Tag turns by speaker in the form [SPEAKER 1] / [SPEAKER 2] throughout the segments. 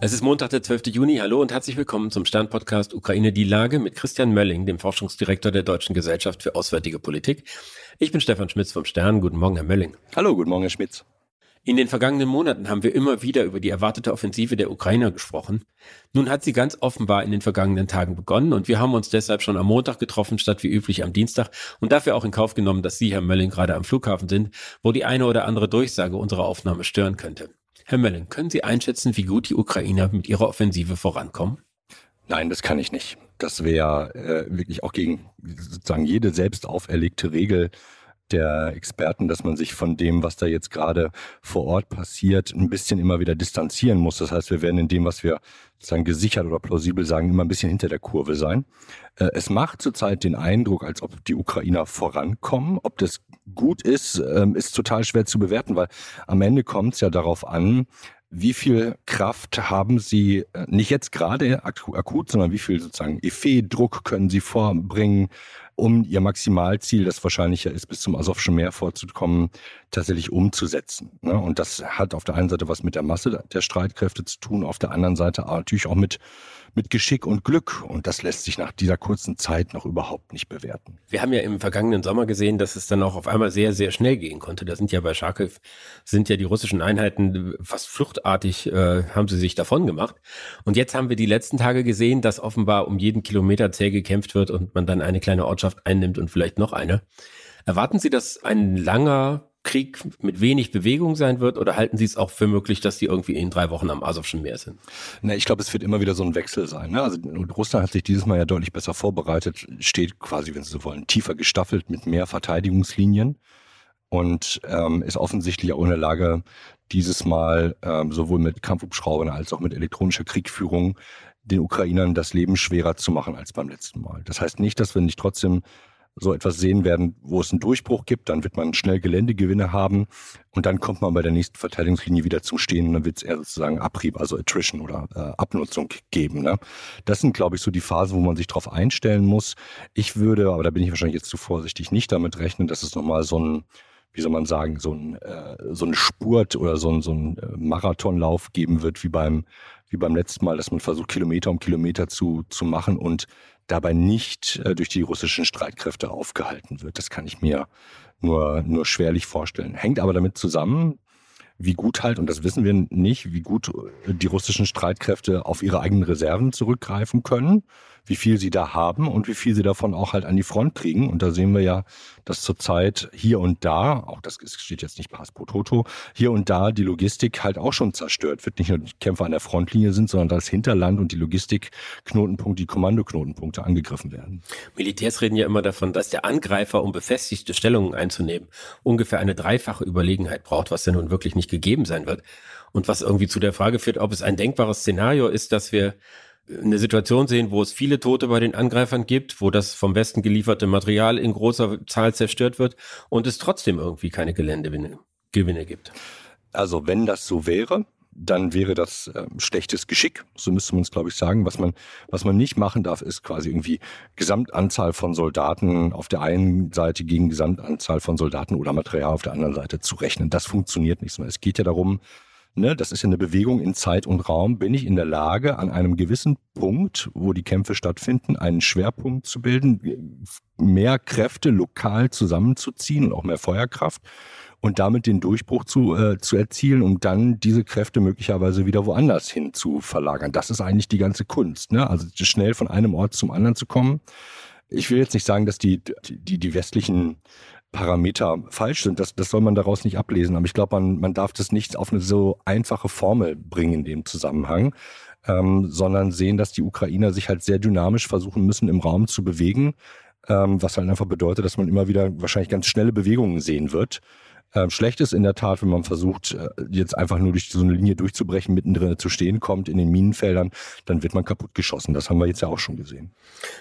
[SPEAKER 1] Es ist Montag, der 12. Juni. Hallo und herzlich willkommen zum Stern-Podcast Ukraine die Lage mit Christian Mölling, dem Forschungsdirektor der Deutschen Gesellschaft für Auswärtige Politik. Ich bin Stefan Schmitz vom Stern. Guten Morgen, Herr Mölling.
[SPEAKER 2] Hallo, guten Morgen, Herr Schmitz.
[SPEAKER 1] In den vergangenen Monaten haben wir immer wieder über die erwartete Offensive der Ukrainer gesprochen. Nun hat sie ganz offenbar in den vergangenen Tagen begonnen und wir haben uns deshalb schon am Montag getroffen, statt wie üblich am Dienstag und dafür auch in Kauf genommen, dass Sie, Herr Mölling, gerade am Flughafen sind, wo die eine oder andere Durchsage unserer Aufnahme stören könnte. Herr Mölling, können Sie einschätzen, wie gut die Ukrainer mit ihrer Offensive vorankommen?
[SPEAKER 2] Nein, das kann ich nicht. Das wäre äh, wirklich auch gegen sozusagen jede selbst auferlegte Regel der Experten, dass man sich von dem, was da jetzt gerade vor Ort passiert, ein bisschen immer wieder distanzieren muss. Das heißt, wir werden in dem, was wir sozusagen gesichert oder plausibel sagen, immer ein bisschen hinter der Kurve sein. Äh, es macht zurzeit den Eindruck, als ob die Ukrainer vorankommen. Ob das gut ist, ähm, ist total schwer zu bewerten, weil am Ende kommt es ja darauf an, wie viel Kraft haben Sie, äh, nicht jetzt gerade akut, sondern wie viel sozusagen Effet-Druck können Sie vorbringen, um Ihr Maximalziel, das wahrscheinlich ja ist, bis zum Asowschen Meer vorzukommen, tatsächlich umzusetzen. Ne? Und das hat auf der einen Seite was mit der Masse der Streitkräfte zu tun, auf der anderen Seite natürlich auch mit mit Geschick und Glück. Und das lässt sich nach dieser kurzen Zeit noch überhaupt nicht bewerten.
[SPEAKER 1] Wir haben ja im vergangenen Sommer gesehen, dass es dann auch auf einmal sehr, sehr schnell gehen konnte. Da sind ja bei Charkiw, sind ja die russischen Einheiten fast fluchtartig, äh, haben sie sich davon gemacht. Und jetzt haben wir die letzten Tage gesehen, dass offenbar um jeden Kilometer zäh gekämpft wird und man dann eine kleine Ortschaft einnimmt und vielleicht noch eine. Erwarten Sie, dass ein langer Krieg mit wenig Bewegung sein wird oder halten Sie es auch für möglich, dass die irgendwie in drei Wochen am Asowschen Meer sind?
[SPEAKER 2] Na, ich glaube, es wird immer wieder so ein Wechsel sein. Ne? Also Russland hat sich dieses Mal ja deutlich besser vorbereitet, steht quasi, wenn Sie so wollen, tiefer gestaffelt mit mehr Verteidigungslinien und ähm, ist offensichtlich auch in der Lage, dieses Mal ähm, sowohl mit Kampfhubschraubern als auch mit elektronischer Kriegführung den Ukrainern das Leben schwerer zu machen als beim letzten Mal. Das heißt nicht, dass wir nicht trotzdem so etwas sehen werden, wo es einen Durchbruch gibt, dann wird man schnell Geländegewinne haben und dann kommt man bei der nächsten Verteidigungslinie wieder zum Stehen und dann wird es eher sozusagen Abrieb, also Attrition oder äh, Abnutzung geben. Ne? Das sind, glaube ich, so die Phasen, wo man sich darauf einstellen muss. Ich würde, aber da bin ich wahrscheinlich jetzt zu vorsichtig, nicht damit rechnen, dass es nochmal so ein wie soll man sagen, so ein, äh, so ein Spurt oder so ein, so ein äh, Marathonlauf geben wird, wie beim, wie beim letzten Mal, dass man versucht, Kilometer um Kilometer zu, zu machen und dabei nicht äh, durch die russischen Streitkräfte aufgehalten wird. Das kann ich mir nur, nur schwerlich vorstellen. Hängt aber damit zusammen, wie gut halt, und das wissen wir nicht, wie gut die russischen Streitkräfte auf ihre eigenen Reserven zurückgreifen können wie viel sie da haben und wie viel sie davon auch halt an die Front kriegen. Und da sehen wir ja, dass zurzeit hier und da, auch das steht jetzt nicht pass pro toto, hier und da die Logistik halt auch schon zerstört wird. Nicht nur die Kämpfer an der Frontlinie sind, sondern das Hinterland und die Logistikknotenpunkte, die Kommandoknotenpunkte angegriffen werden.
[SPEAKER 1] Militärs reden ja immer davon, dass der Angreifer, um befestigte Stellungen einzunehmen, ungefähr eine dreifache Überlegenheit braucht, was ja nun wirklich nicht gegeben sein wird. Und was irgendwie zu der Frage führt, ob es ein denkbares Szenario ist, dass wir eine Situation sehen, wo es viele Tote bei den Angreifern gibt, wo das vom Westen gelieferte Material in großer Zahl zerstört wird und es trotzdem irgendwie keine Geländegewinne Gewinne gibt.
[SPEAKER 2] Also wenn das so wäre, dann wäre das äh, schlechtes Geschick, so müsste man es, glaube ich, sagen. Was man, was man nicht machen darf, ist quasi irgendwie Gesamtanzahl von Soldaten auf der einen Seite gegen Gesamtanzahl von Soldaten oder Material auf der anderen Seite zu rechnen. Das funktioniert nicht, es geht ja darum, ne, das ist ja eine Bewegung in Zeit und Raum, bin ich in der Lage, an einem gewissen Punkt, wo die Kämpfe stattfinden, einen Schwerpunkt zu bilden, mehr Kräfte lokal zusammenzuziehen und auch mehr Feuerkraft und damit den Durchbruch zu, äh, zu erzielen, um dann diese Kräfte möglicherweise wieder woanders hin zu verlagern. Das ist eigentlich die ganze Kunst. Ne? Also schnell von einem Ort zum anderen zu kommen. Ich will jetzt nicht sagen, dass die, die, die westlichen Parameter falsch sind. Das, das soll man daraus nicht ablesen. Aber ich glaube, man, man darf das nicht auf eine so einfache Formel bringen in dem Zusammenhang, ähm, sondern sehen, dass die Ukrainer sich halt sehr dynamisch versuchen müssen, im Raum zu bewegen, ähm, was halt einfach bedeutet, dass man immer wieder wahrscheinlich ganz schnelle Bewegungen sehen wird. Ähm, schlecht ist in der Tat, wenn man versucht, äh, jetzt einfach nur durch so eine Linie durchzubrechen, mittendrin zu stehen kommt in den Minenfeldern, dann wird man kaputt geschossen. Das haben wir jetzt ja auch schon gesehen.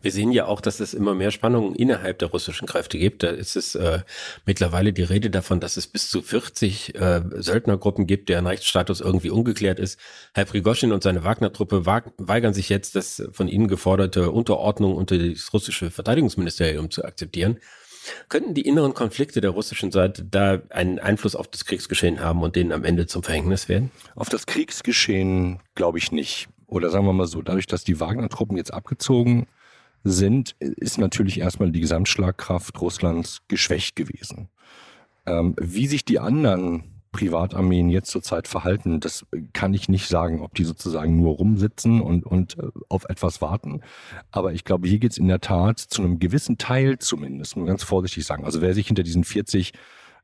[SPEAKER 1] Wir sehen ja auch, dass es immer mehr Spannungen innerhalb der russischen Kräfte gibt. Da ist es äh, mittlerweile die Rede davon, dass es bis zu 40 äh, Söldnergruppen gibt, deren Rechtsstatus irgendwie ungeklärt ist. Herr Prigoschin und seine Wagner-Truppe weigern sich jetzt, das von ihnen geforderte Unterordnung unter das russische Verteidigungsministerium zu akzeptieren. Könnten die inneren Konflikte der russischen Seite da einen Einfluss auf das Kriegsgeschehen haben und denen am Ende zum Verhängnis werden?
[SPEAKER 2] Auf das Kriegsgeschehen glaube ich nicht. Oder sagen wir mal so, dadurch, dass die Wagner-Truppen jetzt abgezogen sind, ist natürlich erstmal die Gesamtschlagkraft Russlands geschwächt gewesen. Ähm, wie sich die anderen Privatarmeen jetzt zurzeit verhalten, das kann ich nicht sagen, ob die sozusagen nur rumsitzen und, und äh, auf etwas warten. Aber ich glaube, hier geht es in der Tat zu einem gewissen Teil zumindest, nur ganz vorsichtig sagen. Also wer sich hinter diesen 40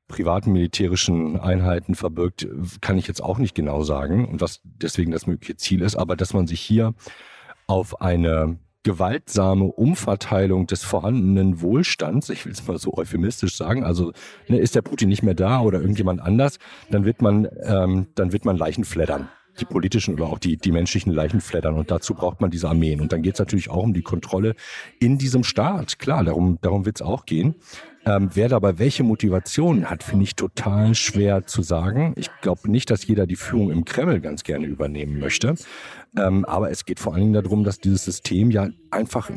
[SPEAKER 2] privaten militärischen Einheiten verbirgt, kann ich jetzt auch nicht genau sagen und was deswegen das mögliche Ziel ist. Aber dass man sich hier auf eine gewaltsame Umverteilung des vorhandenen Wohlstands, ich will es mal so euphemistisch sagen, also ne, ist der Putin nicht mehr da oder irgendjemand anders, dann wird man, ähm, dann wird man Leichen fleddern die politischen oder auch die, die menschlichen Leichen fleddern. Und dazu braucht man diese Armeen. Und dann geht es natürlich auch um die Kontrolle in diesem Staat. Klar, darum, darum wird es auch gehen. Ähm, wer dabei welche Motivation hat, finde ich total schwer zu sagen. Ich glaube nicht, dass jeder die Führung im Kreml ganz gerne übernehmen möchte. Ähm, aber es geht vor allen Dingen darum, dass dieses System ja einfach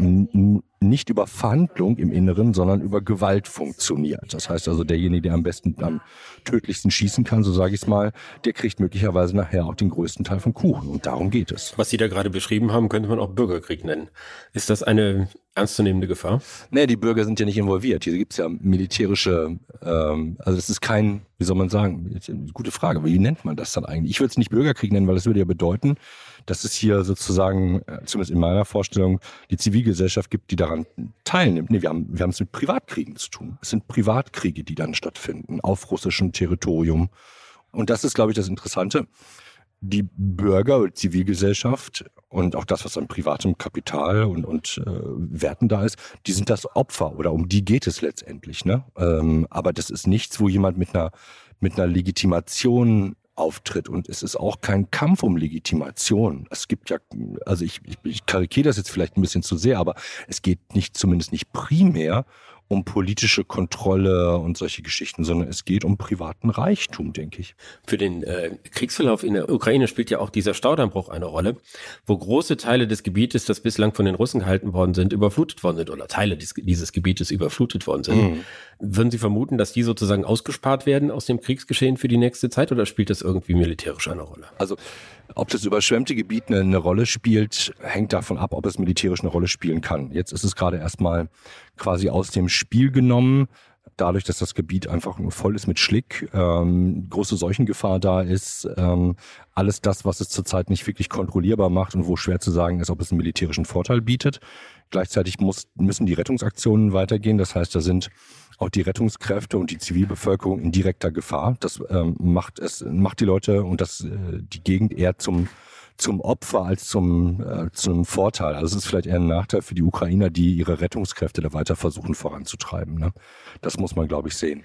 [SPEAKER 2] nicht über Verhandlung im Inneren, sondern über Gewalt funktioniert. Das heißt also, derjenige, der am besten, am tödlichsten schießen kann, so sage ich es mal, der kriegt möglicherweise nachher auch den größten Teil vom Kuchen. Und darum geht es.
[SPEAKER 1] Was Sie da gerade beschrieben haben, könnte man auch Bürgerkrieg nennen. Ist das eine ernstzunehmende Gefahr?
[SPEAKER 2] Nee, die Bürger sind ja nicht involviert. Hier gibt es ja militärische, ähm, also es ist kein, wie soll man sagen, gute Frage, wie nennt man das dann eigentlich? Ich würde es nicht Bürgerkrieg nennen, weil das würde ja bedeuten, dass es hier sozusagen, äh, zumindest in meiner Vorstellung, die Zivilgesellschaft gibt, die daran teilnimmt. Nee, wir haben, wir haben es mit Privatkriegen zu tun. Es sind Privatkriege, die dann stattfinden auf russischem Territorium. Und das ist, glaube ich, das Interessante. Die Bürger oder Zivilgesellschaft und auch das, was an privatem Kapital und, und äh, Werten da ist, die sind das Opfer oder um die geht es letztendlich. Ne? Ähm, aber das ist nichts, wo jemand mit einer, mit einer Legitimation auftritt. Und es ist auch kein Kampf um Legitimation. Es gibt ja, also ich, ich, ich karikiere das jetzt vielleicht ein bisschen zu sehr, aber es geht nicht, zumindest nicht primär um politische Kontrolle und solche Geschichten, sondern es geht um privaten Reichtum, denke ich.
[SPEAKER 1] Für den äh, Kriegsverlauf in der Ukraine spielt ja auch dieser Staudammbruch eine Rolle, wo große Teile des Gebietes, das bislang von den Russen gehalten worden sind, überflutet worden sind oder Teile des, dieses Gebietes überflutet worden sind. Mhm. Würden Sie vermuten, dass die sozusagen ausgespart werden aus dem Kriegsgeschehen für die nächste Zeit oder spielt das irgendwie militärisch eine Rolle?
[SPEAKER 2] Also ob das überschwemmte Gebiet eine, eine, Rolle spielt, hängt davon ab, ob es militärisch eine Rolle spielen kann. Jetzt ist es gerade erstmal quasi aus dem Spiel genommen, dadurch, dass das Gebiet einfach voll ist mit Schlick, ähm, große Seuchengefahr da ist, ähm, alles das, was es zurzeit nicht wirklich kontrollierbar macht und wo schwer zu sagen ist, ob es einen militärischen Vorteil bietet. Gleichzeitig muss, müssen die Rettungsaktionen weitergehen. Das heißt, da sind auch die Rettungskräfte und die Zivilbevölkerung in direkter Gefahr. Das ähm, macht es macht die Leute und das äh, die Gegend eher zum zum Opfer als zum äh, zum Vorteil. Also es ist vielleicht eher ein Nachteil für die Ukrainer, die ihre Rettungskräfte da weiter versuchen voranzutreiben. Ne? Das muss man, glaube ich, sehen.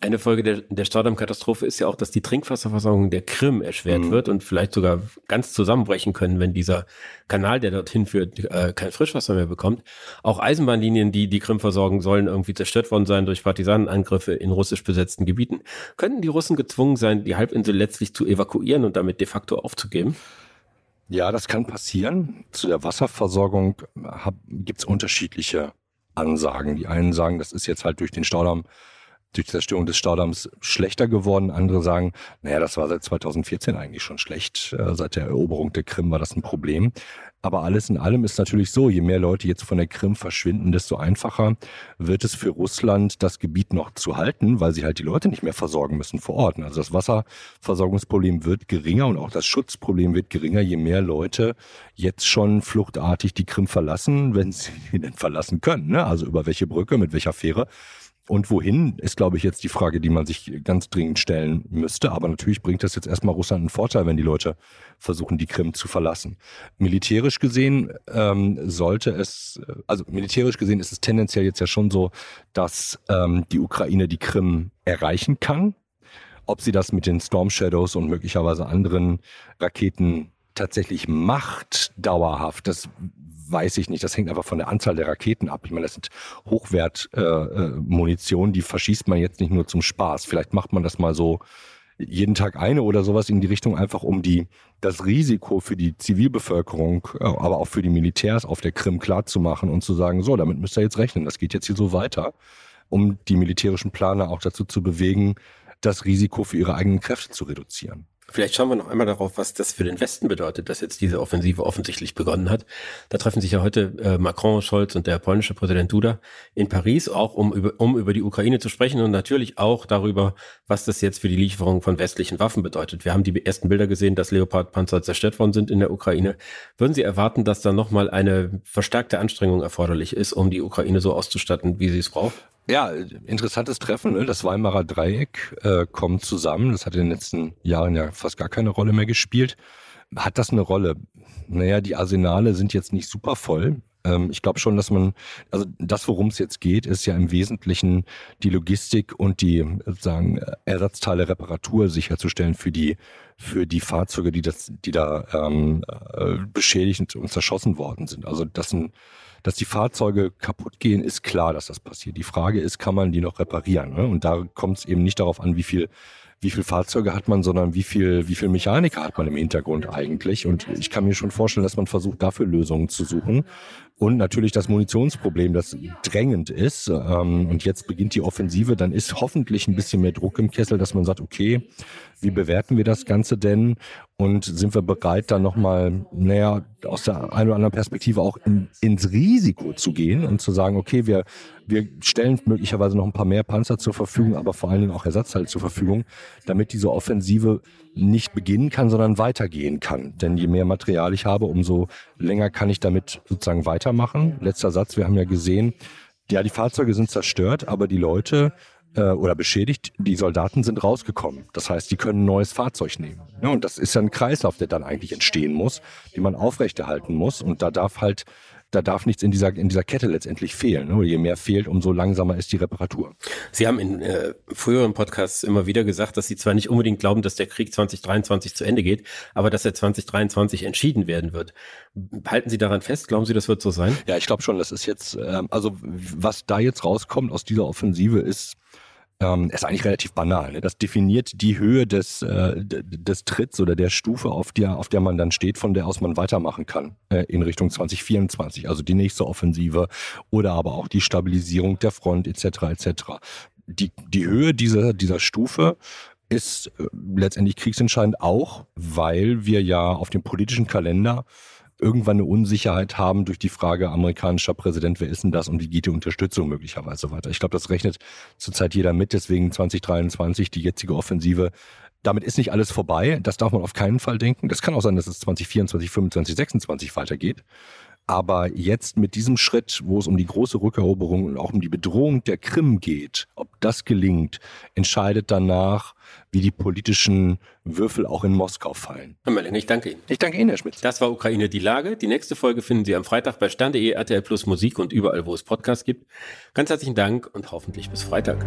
[SPEAKER 1] Eine Folge der, der Staudammkatastrophe ist ja auch, dass die Trinkwasserversorgung der Krim erschwert mhm. wird und vielleicht sogar ganz zusammenbrechen können, wenn dieser Kanal, der dorthin führt, äh, kein Frischwasser mehr bekommt. Auch Eisenbahnlinien, die die Krim versorgen sollen, irgendwie zerstört worden sein durch Partisanenangriffe in russisch besetzten Gebieten. Könnten die Russen gezwungen sein, die Halbinsel letztlich zu evakuieren und damit de facto aufzugeben?
[SPEAKER 2] Ja, das kann passieren. Zu der Wasserversorgung gibt es unterschiedliche Ansagen. Die einen sagen, das ist jetzt halt durch den Staudamm durch die Zerstörung des Staudamms schlechter geworden. Andere sagen, naja, das war seit 2014 eigentlich schon schlecht. Äh, seit der Eroberung der Krim war das ein Problem. Aber alles in allem ist natürlich so, je mehr Leute jetzt von der Krim verschwinden, desto einfacher wird es für Russland, das Gebiet noch zu halten, weil sie halt die Leute nicht mehr versorgen müssen vor Ort. Also das Wasserversorgungsproblem wird geringer und auch das Schutzproblem wird geringer, je mehr Leute jetzt schon fluchtartig die Krim verlassen, wenn sie ihn denn verlassen können. Ne? Also über welche Brücke, mit welcher Fähre. Und wohin ist, glaube ich, jetzt die Frage, die man sich ganz dringend stellen müsste. Aber natürlich bringt das jetzt erstmal Russland einen Vorteil, wenn die Leute versuchen, die Krim zu verlassen. Militärisch gesehen ähm, sollte es, also militärisch gesehen ist es tendenziell jetzt ja schon so, dass ähm, die Ukraine die Krim erreichen kann. Ob sie das mit den Storm Shadows und möglicherweise anderen Raketen tatsächlich macht dauerhaft, das weiß ich nicht. Das hängt einfach von der Anzahl der Raketen ab. Ich meine, das sind Hochwert-Munition, äh, äh die verschießt man jetzt nicht nur zum Spaß. Vielleicht macht man das mal so jeden Tag eine oder sowas in die Richtung, einfach um die das Risiko für die Zivilbevölkerung, äh, aber auch für die Militärs auf der Krim klar zu machen und zu sagen, so, damit müsst ihr jetzt rechnen. Das geht jetzt hier so weiter. um die militärischen Planer auch dazu zu bewegen, das Risiko für ihre eigenen Kräfte zu reduzieren.
[SPEAKER 1] Vielleicht schauen wir noch einmal darauf, was das für den Westen bedeutet, dass jetzt diese Offensive offensichtlich begonnen hat. Da treffen sich ja heute äh, Macron, Scholz und der polnische Präsident Duda in Paris, auch um über, um über die Ukraine zu sprechen und natürlich auch darüber, was das jetzt für die Lieferung von westlichen Waffen bedeutet. Wir haben die ersten Bilder gesehen, dass Leopard-Panzer zerstört worden sind in der Ukraine. Würden Sie erwarten, dass da nochmal eine verstärkte Anstrengung erforderlich ist, um die Ukraine so auszustatten, wie sie es braucht?
[SPEAKER 2] Ja, interessantes Treffen. Ne? Das Weimarer Dreieck äh, kommt zusammen. Das hat in den letzten Jahren ja fast gar keine Rolle mehr gespielt. Hat das eine Rolle? Naja, die Arsenale sind jetzt nicht super voll. Ähm, ich glaube schon, dass man, also das, worum es jetzt geht, ist ja im Wesentlichen die Logistik und die sozusagen Ersatzteile Reparatur sicherzustellen für die für die Fahrzeuge, die das, die da ähm, äh, beschädigt und zerschossen worden sind. Also das sind dass die Fahrzeuge kaputt gehen, ist klar, dass das passiert. Die Frage ist, kann man die noch reparieren? Ne? Und da kommt es eben nicht darauf an, wie viel wie viel Fahrzeuge hat man, sondern wie viel, wie viel Mechaniker hat man im Hintergrund eigentlich. Und ich kann mir schon vorstellen, dass man versucht, dafür Lösungen zu suchen. Und natürlich das Munitionsproblem, das drängend ist. Ähm, und jetzt beginnt die Offensive, dann ist hoffentlich ein bisschen mehr Druck im Kessel, dass man sagt, okay, wie bewerten wir das Ganze denn? Und sind wir bereit, dann nochmal, naja, aus der einen oder anderen Perspektive auch in, ins Risiko zu gehen und zu sagen, okay, wir, wir stellen möglicherweise noch ein paar mehr Panzer zur Verfügung, aber vor allen Dingen auch Ersatzteile zur Verfügung, damit diese Offensive nicht beginnen kann, sondern weitergehen kann. Denn je mehr Material ich habe, umso länger kann ich damit sozusagen weitermachen. Letzter Satz, wir haben ja gesehen, ja, die Fahrzeuge sind zerstört, aber die Leute äh, oder beschädigt, die Soldaten sind rausgekommen. Das heißt, die können ein neues Fahrzeug nehmen. Ja, und das ist ja ein Kreislauf, der dann eigentlich entstehen muss, den man aufrechterhalten muss. Und da darf halt da darf nichts in dieser, in dieser Kette letztendlich fehlen. Ne? Je mehr fehlt, umso langsamer ist die Reparatur.
[SPEAKER 1] Sie haben in äh, früheren Podcasts immer wieder gesagt, dass Sie zwar nicht unbedingt glauben, dass der Krieg 2023 zu Ende geht, aber dass er 2023 entschieden werden wird. Halten Sie daran fest? Glauben Sie, das wird so sein?
[SPEAKER 2] Ja, ich glaube schon. Das ist jetzt, äh, also was da jetzt rauskommt aus dieser Offensive ist, ähm, ist eigentlich relativ banal. Ne? Das definiert die Höhe des, äh, des Tritts oder der Stufe, auf der, auf der man dann steht, von der aus man weitermachen kann äh, in Richtung 2024. Also die nächste Offensive oder aber auch die Stabilisierung der Front etc. etc. Die, die Höhe dieser, dieser Stufe ist äh, letztendlich kriegsentscheidend auch, weil wir ja auf dem politischen Kalender irgendwann eine Unsicherheit haben durch die Frage amerikanischer Präsident, wer ist denn das und wie geht die Unterstützung möglicherweise weiter. Ich glaube, das rechnet zurzeit jeder mit, deswegen 2023 die jetzige Offensive. Damit ist nicht alles vorbei, das darf man auf keinen Fall denken. Das kann auch sein, dass es 2024, 25, 26 weitergeht. Aber jetzt mit diesem Schritt, wo es um die große Rückeroberung und auch um die Bedrohung der Krim geht, ob das gelingt, entscheidet danach, wie die politischen Würfel auch in Moskau fallen.
[SPEAKER 1] Herr Mölling, ich danke Ihnen.
[SPEAKER 2] Ich danke Ihnen, Herr Schmidt.
[SPEAKER 1] Das war Ukraine die Lage. Die nächste Folge finden Sie am Freitag bei Stern.de, RTL Plus Musik und überall, wo es Podcasts gibt. Ganz herzlichen Dank und hoffentlich bis Freitag.